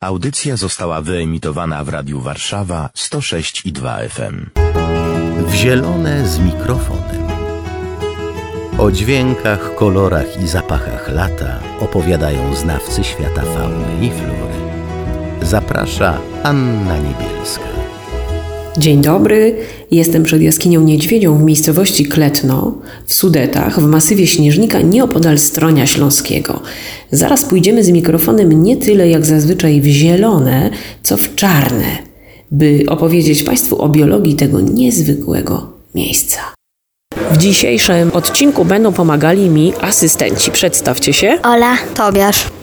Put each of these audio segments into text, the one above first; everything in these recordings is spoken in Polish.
Audycja została wyemitowana w Radiu Warszawa 106 i 2 FM. W zielone z mikrofonem. O dźwiękach, kolorach i zapachach lata opowiadają znawcy świata fauny i flory. Zaprasza Anna Niebielska. Dzień dobry, jestem przed jaskinią Niedźwiedzią w miejscowości Kletno, w Sudetach, w masywie Śnieżnika nieopodal Stronia Śląskiego. Zaraz pójdziemy z mikrofonem nie tyle jak zazwyczaj w zielone, co w czarne, by opowiedzieć Państwu o biologii tego niezwykłego miejsca. W dzisiejszym odcinku będą pomagali mi asystenci. Przedstawcie się. Ola, Tobiasz.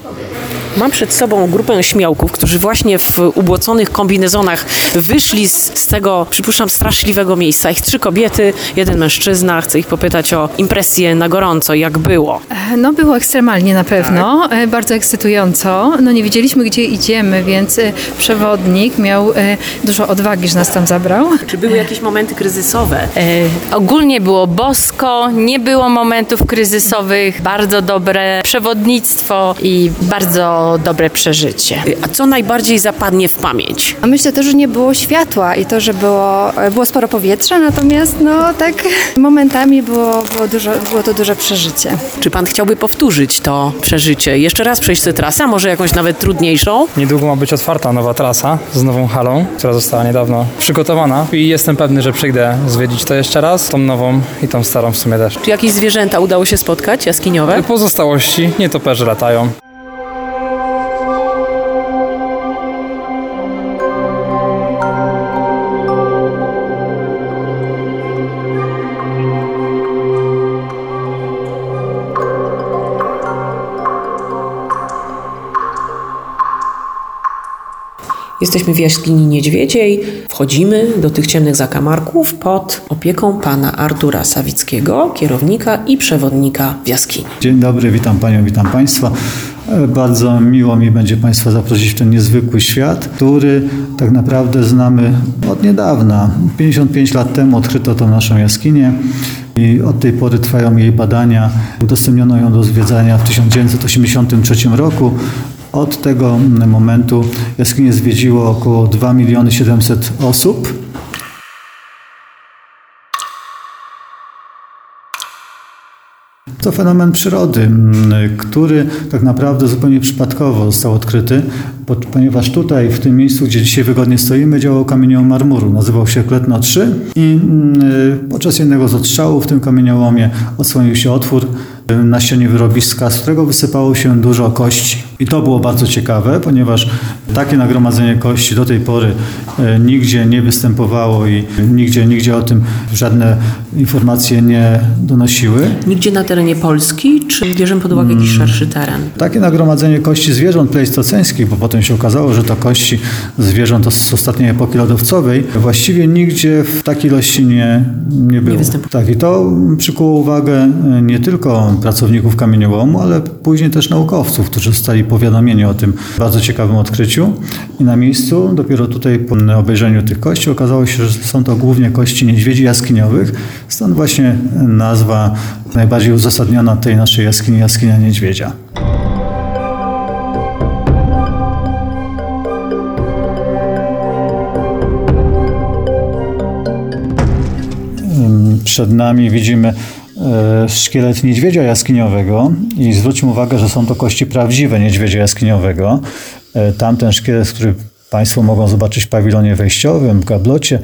Mam przed sobą grupę śmiałków, którzy właśnie w ubłoconych kombinezonach wyszli z, z tego, przypuszczam, straszliwego miejsca. Ich trzy kobiety, jeden mężczyzna. Chcę ich popytać o impresję na gorąco, jak było. No było ekstremalnie na pewno, e, bardzo ekscytująco. No nie wiedzieliśmy gdzie idziemy, więc e, przewodnik miał e, dużo odwagi, że nas tam zabrał. Czy były jakieś momenty kryzysowe? E, ogólnie było bosko, nie było momentów kryzysowych, bardzo dobre przewodnictwo i bardzo dobre przeżycie. A co najbardziej zapadnie w pamięć? A myślę też, że nie było światła i to, że było, było sporo powietrza, natomiast no tak momentami było, było, dużo, było to duże przeżycie. Czy pan chciałby powtórzyć to przeżycie? Jeszcze raz przejść tę trasę, a może jakąś nawet trudniejszą? Niedługo ma być otwarta nowa trasa z nową halą, która została niedawno przygotowana i jestem pewny, że przyjdę zwiedzić to jeszcze raz, tą nową i tą starą w sumie też. Czy jakieś zwierzęta udało się spotkać, jaskiniowe? Pozostałości, nietoperze latają. Jesteśmy w jaskini Niedźwiedziej. Wchodzimy do tych ciemnych zakamarków pod opieką pana Artura Sawickiego, kierownika i przewodnika w jaskini. Dzień dobry, witam Panią, witam Państwa. E, Bardzo miło mi będzie Państwa zaprosić w ten niezwykły świat, który tak naprawdę znamy od niedawna. 55 lat temu odkryto tą naszą jaskinię i od tej pory trwają jej badania. Udostępniono ją do zwiedzania w 1983 roku. Od tego momentu jaskinię zwiedziło około 2 miliony 700 osób. To fenomen przyrody, który tak naprawdę zupełnie przypadkowo został odkryty, po- ponieważ tutaj, w tym miejscu, gdzie dzisiaj wygodnie stoimy, działał kamieniołom marmuru. Nazywał się Kletno 3 i m, podczas jednego z odstrzałów w tym kamieniołomie odsłonił się otwór na ścianie wyrobiska, z którego wysypało się dużo kości. I to było bardzo ciekawe, ponieważ takie nagromadzenie kości do tej pory e, nigdzie nie występowało i nigdzie, nigdzie o tym żadne informacje nie donosiły. Nigdzie na terenie Polski, czy bierzemy pod uwagę jakiś szerszy teren? Takie nagromadzenie kości zwierząt pleistoceńskich, bo potem się okazało, że to kości zwierząt z ostatniej epoki lodowcowej, właściwie nigdzie w takiej ilości nie, nie było. występuje. tak, i to przykuło uwagę e, nie tylko pracowników kamieniołomu, ale później też naukowców, którzy zostali powiadomieni o tym bardzo ciekawym odkryciu. I na miejscu, dopiero tutaj po obejrzeniu tych kości, okazało się, że są to głównie kości niedźwiedzi jaskiniowych, stąd właśnie nazwa najbardziej uzasadniona tej naszej jaskini, jaskinia niedźwiedzia. Przed nami widzimy szkielet niedźwiedzia jaskiniowego i zwróćmy uwagę, że są to kości prawdziwe niedźwiedzia jaskiniowego. E, Tamten szkielet, który Państwo mogą zobaczyć w pawilonie wejściowym, w gablocie,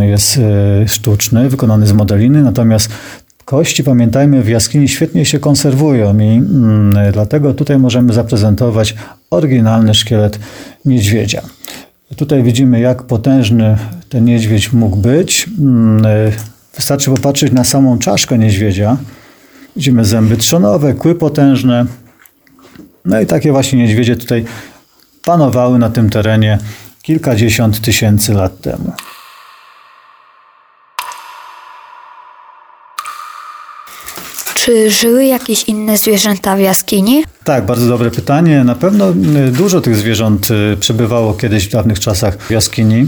jest e, sztuczny, wykonany z modeliny, natomiast Kości, pamiętajmy, w jaskini świetnie się konserwują i mm, dlatego tutaj możemy zaprezentować oryginalny szkielet niedźwiedzia. Tutaj widzimy, jak potężny ten niedźwiedź mógł być. Mm, Wystarczy popatrzeć na samą czaszkę niedźwiedzia. Widzimy zęby trzonowe, kły potężne. No i takie właśnie niedźwiedzie tutaj panowały na tym terenie kilkadziesiąt tysięcy lat temu. Czy żyły jakieś inne zwierzęta w jaskini? Tak, bardzo dobre pytanie. Na pewno y, dużo tych zwierząt y, przebywało kiedyś w dawnych czasach w jaskini.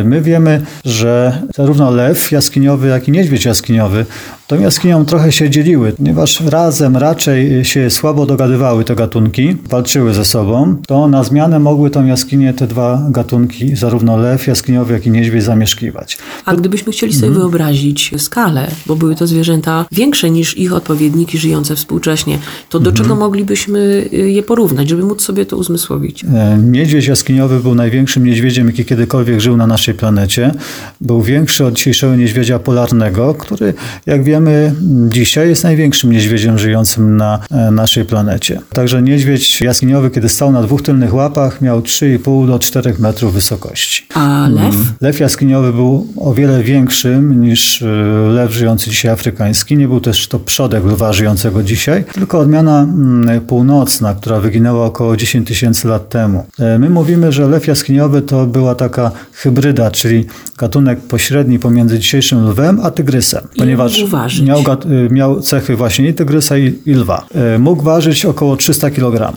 Y, My wiemy, że zarówno lew jaskiniowy, jak i niedźwiedź jaskiniowy tą jaskinią trochę się dzieliły, ponieważ razem raczej się słabo dogadywały te gatunki, walczyły ze sobą, to na zmianę mogły tą jaskinię te dwa gatunki, zarówno lew jaskiniowy, jak i niedźwiedź zamieszkiwać. A gdybyśmy chcieli sobie wyobrazić skalę, bo były to zwierzęta większe niż ich odpowiedniki żyjące współcześnie, to do czego moglibyśmy y, je porównać, żeby móc sobie to uzmysłowić? E, Niedźwiedź jaskiniowy był największym niedźwiedziem, jaki kiedykolwiek żył na naszej planecie. Był większy od dzisiejszego niedźwiedzia polarnego, który, jak wiemy, dzisiaj jest największym niedźwiedziem żyjącym na e, naszej planecie. Także niedźwiedź jaskiniowy, kiedy stał na dwóch tylnych łapach, miał 3,5 do 4 metrów wysokości. A lew? Lew jaskiniowy był o wiele większym niż e, lew żyjący dzisiaj afrykański. Nie był też to przodek lwa żyjącego dzisiaj, tylko odmiana mm, północna, która wyginęła około 10 tysięcy lat temu. E, My mówimy, że lew jaskiniowy to była taka hybryda, czyli gatunek pośredni pomiędzy dzisiejszym lwem a tygrysem, ponieważ miał, y, miał cechy właśnie i tygrysa i, i lwa. E, Mógł ważyć około 300 kg.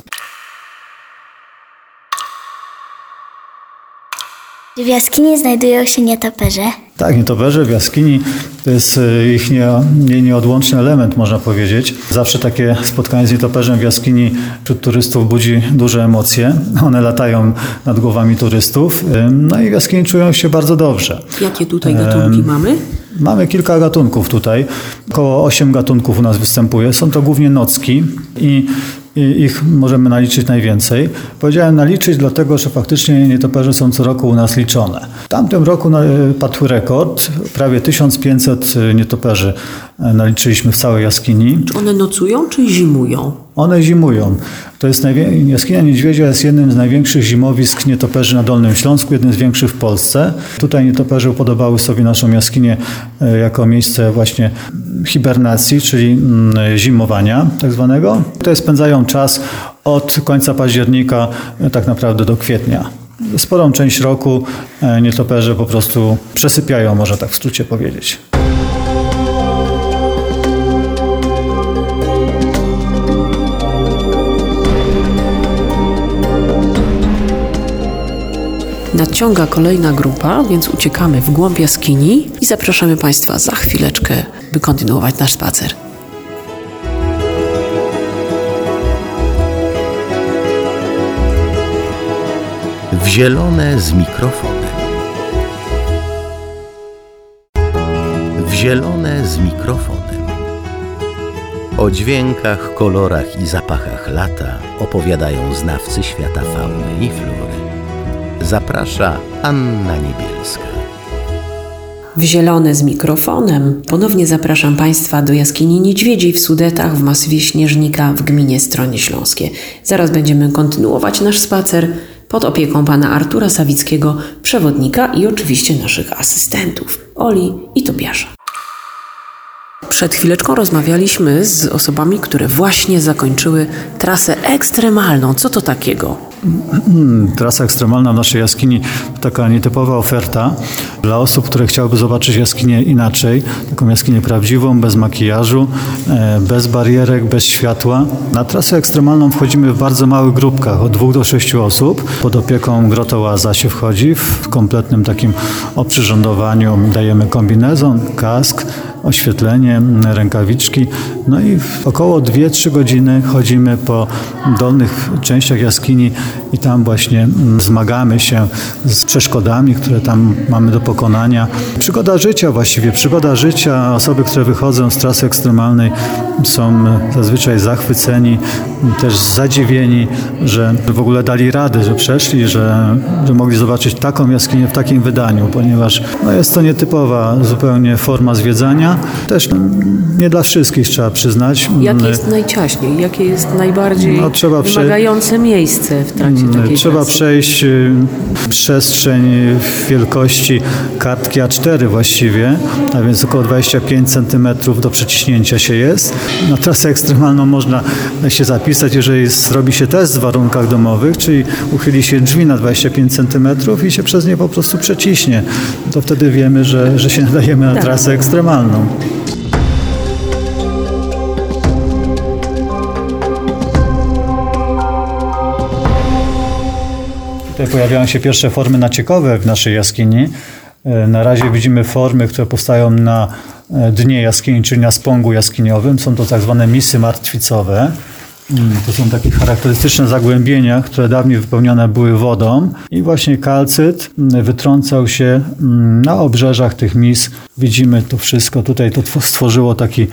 W jaskini znajdują się nietoperze. Tak, nietoperze w jaskini to jest e, ich nie, nie, nieodłączny element, można powiedzieć. Zawsze takie spotkanie z nietoperzem w jaskini wśród turystów budzi duże emocje. One latają nad głowami turystów, e, no i w jaskini czują się bardzo dobrze. Jakie tutaj gatunki mamy? Mamy kilka gatunków tutaj. Około 8 gatunków u nas występuje. Są to głównie nocki i i ich możemy naliczyć najwięcej. Powiedziałem naliczyć, dlatego że faktycznie nietoperze są co roku u nas liczone. W tamtym roku na- padł rekord. Prawie 1500 nietoperzy e, naliczyliśmy w całej jaskini. Czy one nocują, czy zimują? One zimują. To jest najwie- jaskinia Niedźwiedzia jest jednym z największych zimowisk nietoperzy na Dolnym Śląsku, jednym z większych w Polsce. Tutaj nietoperze upodobały sobie naszą jaskinię e, jako miejsce właśnie hibernacji, czyli mm, zimowania tak zwanego. Tutaj spędzają czas od końca października e, tak naprawdę do kwietnia. Sporą część roku e, nietoperze po prostu przesypiają, można tak w skrócie powiedzieć. Nadciąga kolejna grupa, więc uciekamy w głąb jaskini i zapraszamy Państwa za chwileczkę, by kontynuować nasz spacer. Zielone z mikrofonem. W zielone z mikrofonem. O dźwiękach, kolorach i zapachach lata opowiadają znawcy świata fauny i flory. Zaprasza Anna Niebielska. W zielone z mikrofonem ponownie zapraszam Państwa do jaskini Niedźwiedziej w Sudetach w masywie Śnieżnika w gminie Stronie Śląskie. Zaraz będziemy kontynuować nasz spacer pod opieką pana Artura Sawickiego, przewodnika i oczywiście naszych asystentów, Oli i Tobiasza. Przed chwileczką rozmawialiśmy z osobami, które właśnie zakończyły trasę ekstremalną. Co to takiego? Trasa ekstremalna w naszej jaskini to taka nietypowa oferta dla osób, które chciałyby zobaczyć jaskinię inaczej, taką jaskinię prawdziwą, bez makijażu, e, bez barierek, bez światła. Na trasę ekstremalną wchodzimy w bardzo małych grupkach, od dwóch do sześciu osób. Pod opieką Grotołaza się wchodzi w kompletnym takim oprzyrządowaniu. Dajemy kombinezon, kask, oświetlenie, rękawiczki. No i około 2-3 godziny chodzimy po dolnych częściach jaskini i tam właśnie mm, zmagamy się z przeszkodami, które tam mamy do pokonania. Przygoda życia właściwie, przygoda życia. Osoby, które wychodzą z trasy ekstremalnej są zazwyczaj zachwyceni, też zadziwieni, że w ogóle dali radę, że przeszli, że, że mogli zobaczyć taką jaskinię w takim wydaniu, ponieważ no, jest to nietypowa zupełnie forma zwiedzania. Też mm, nie dla wszystkich trzeba przyznać. Jakie jest najciaśniej? Jakie jest najbardziej No, trzeba wymagające miejsce w trakcie takiej Trzeba trasy? przejść y, przestrzeń wielkości kartki A4 właściwie, a więc około 25 cm do przeciśnięcia się jest. Na trasę ekstremalną można się zapisać, jeżeli zrobi się test w warunkach domowych, czyli uchyli się drzwi na 25 cm i się przez nie po prostu przeciśnie. To wtedy wiemy, że, że się nadajemy na Tak. trasę ekstremalną. Tutaj pojawiają się pierwsze formy naciekowe w naszej jaskini. E, na razie widzimy formy, które powstają na e, dnie jaskini, czyli na spągu jaskiniowym. Są to tak zwane misy martwicowe. Mm, To są takie charakterystyczne zagłębienia, które dawniej wypełnione były wodą i właśnie kalcyt mm, wytrącał się mm, na obrzeżach tych mis. Widzimy to wszystko. Tutaj to tw- stworzyło taki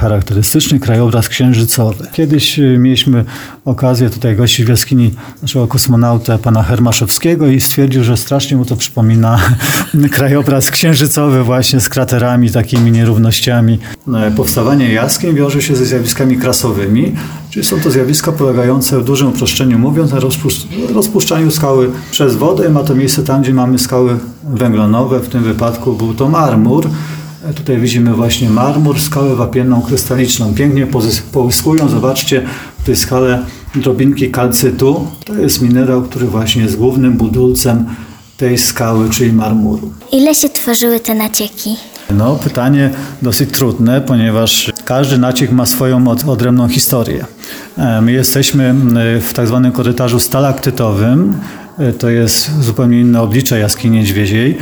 charakterystyczny krajobraz księżycowy. Kiedyś y, mieliśmy okazję tutaj gościć w jaskini naszego kosmonauta, pana Hermaszewskiego i stwierdził, że strasznie mu to przypomina krajobraz księżycowy właśnie z kraterami, takimi nierównościami. E, Powstawanie jaskiń wiąże się ze zjawiskami krasowymi, czyli są to zjawiska polegające w dużym uproszczeniu mówiąc na rozpusz- rozpuszczaniu skały przez wodę. Ma to miejsce tam, gdzie mamy skały węglonowe, w tym wypadku był to marmur. Tutaj widzimy właśnie marmur, skałę wapienną krystaliczną. Pięknie połyskują. Zobaczcie w tej skale drobinki kalcytu. To jest minerał, który właśnie jest głównym budulcem tej skały, czyli marmuru. Ile się tworzyły te nacieki? No, pytanie dosyć trudne, ponieważ każdy naciek ma swoją od, odrębną historię. My jesteśmy w tak zwanym korytarzu stalaktytowym. E, To jest zupełnie inne oblicze jaskini niedźwiedziej,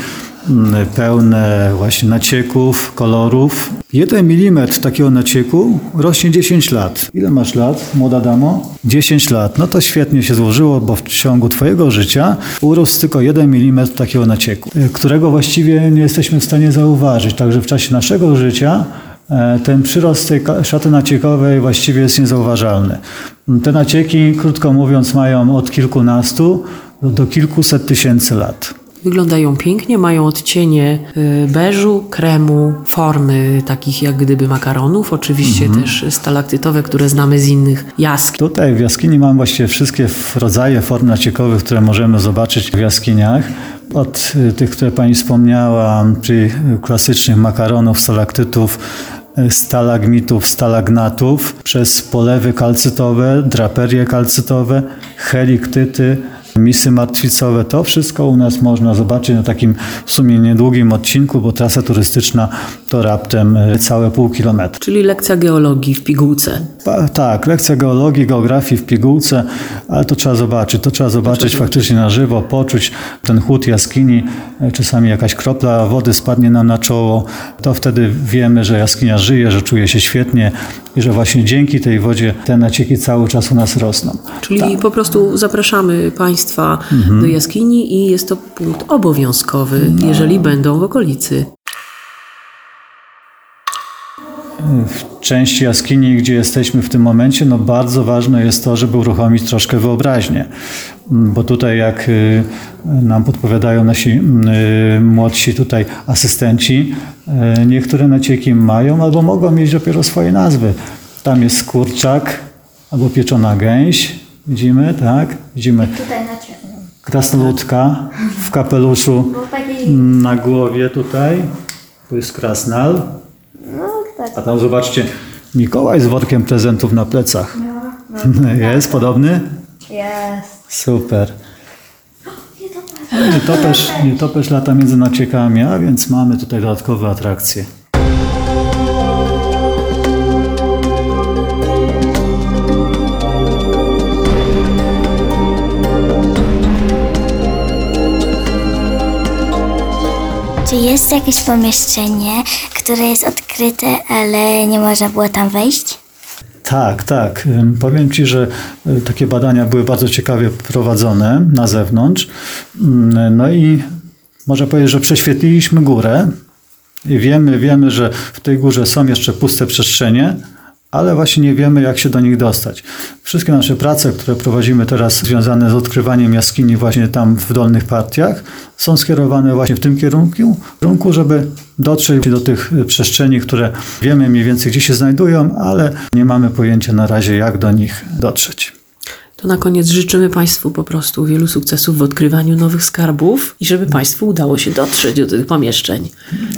pełne właśnie nacieków, kolorów. Jeden milimetr takiego nacieku rośnie 10 lat. Ile masz lat, młoda damo? 10 lat. No to świetnie się złożyło, bo w ciągu twojego życia urósł tylko 1 milimetr takiego nacieku, y, którego właściwie nie jesteśmy w stanie zauważyć. Także w czasie naszego życia e, ten przyrost tej szaty naciekowej właściwie jest niezauważalny. Te nacieki, krótko mówiąc, mają od kilkunastu do kilkuset tysięcy lat. Wyglądają pięknie, mają odcienie y, beżu, kremu, formy takich jak gdyby makaronów, oczywiście też stalaktytowe, które znamy z innych jaskiń. Tutaj w jaskini mam właściwie wszystkie rodzaje form naciekowych, które możemy zobaczyć w jaskiniach. Od y, tych, które Pani wspomniała, czyli klasycznych makaronów, stalaktytów, y, stalagmitów, stalagnatów, przez polewy kalcytowe, draperie kalcytowe, heliktyty, misy martwicowe. To wszystko u nas można zobaczyć na takim w sumie niedługim odcinku, bo trasa turystyczna to raptem y, całe pół kilometra. Czyli lekcja geologii w pigułce. Pa- Tak, lekcja geologii, geografii w pigułce, ale to trzeba zobaczyć. To trzeba zobaczyć faktycznie na żywo, poczuć ten chłód jaskini. E, Czasami jakaś kropla wody spadnie nam na czoło. To wtedy wiemy, że jaskinia żyje, że czuje się świetnie i że właśnie dzięki tej wodzie te nacieki cały czas u nas rosną. Czyli po prostu zapraszamy Państwa do jaskini i jest to punkt obowiązkowy, jeżeli będą w okolicy. w części jaskini, gdzie jesteśmy w tym momencie, no bardzo ważne jest to, żeby uruchomić troszkę wyobraźnię. Bo tutaj jak y, nam podpowiadają nasi y, młodsi tutaj asystenci, y, niektóre nacieki mają albo mogą mieć dopiero swoje nazwy. Tam jest kurczak albo pieczona gęś, widzimy, tak? Widzimy krasnoludka w kapeluszu na głowie tutaj, tu jest krasnal. A tam zobaczcie, Mikołaj z workiem prezentów na plecach. Jest podobny? Jest. Super. Nietoperz, nietoperz lata między naciekami, a więc mamy tutaj dodatkowe atrakcje. Czy jest jakieś pomieszczenie, które jest odkryte, ale nie można było tam wejść? Tak, tak. Powiem Ci, że y, takie badania były bardzo ciekawie prowadzone na zewnątrz. No i można powiedzieć, że prześwietliliśmy górę i wiemy, wiemy, że w tej górze są jeszcze puste przestrzenie, ale właśnie nie wiemy, jak się do nich dostać. Wszystkie nasze prace, które prowadzimy teraz związane z odkrywaniem jaskini właśnie tam w dolnych partiach, są skierowane właśnie w tym kierunku, kierunku żeby dotrzeć do tych y, przestrzeni, które wiemy mniej więcej, gdzie się znajdują, ale nie mamy pojęcia na razie, jak do nich dotrzeć. To na koniec życzymy Państwu po prostu wielu sukcesów w odkrywaniu nowych skarbów i żeby Państwu udało się dotrzeć do tych pomieszczeń.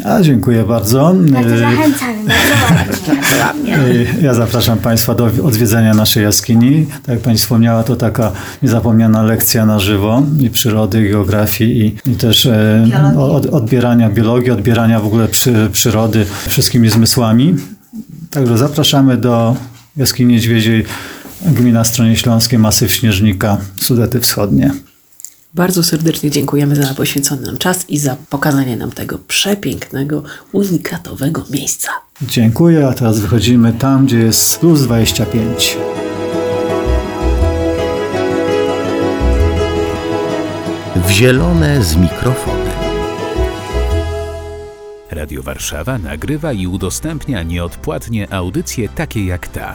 A dziękuję bardzo. Bardzo Y, zachęcamy, bardzo. Y, Ja zapraszam Państwa do odwiedzenia naszej jaskini. Tak jak Pani wspomniała, to taka niezapomniana lekcja na żywo i przyrody, i geografii i, i też e, od, odbierania biologii, odbierania w ogóle przy, przyrody wszystkimi zmysłami. Także zapraszamy do jaskini niedźwiedziej, gmina Stronie Śląskie, Masyw Śnieżnika, Sudety Wschodnie. Bardzo serdecznie dziękujemy za poświęcony nam czas i za pokazanie nam tego przepięknego, unikatowego miejsca. Dziękuję, a teraz wychodzimy tam, gdzie jest plus 25. W zielone z mikrofonem. Radio Warszawa nagrywa i udostępnia nieodpłatnie audycje takie jak ta.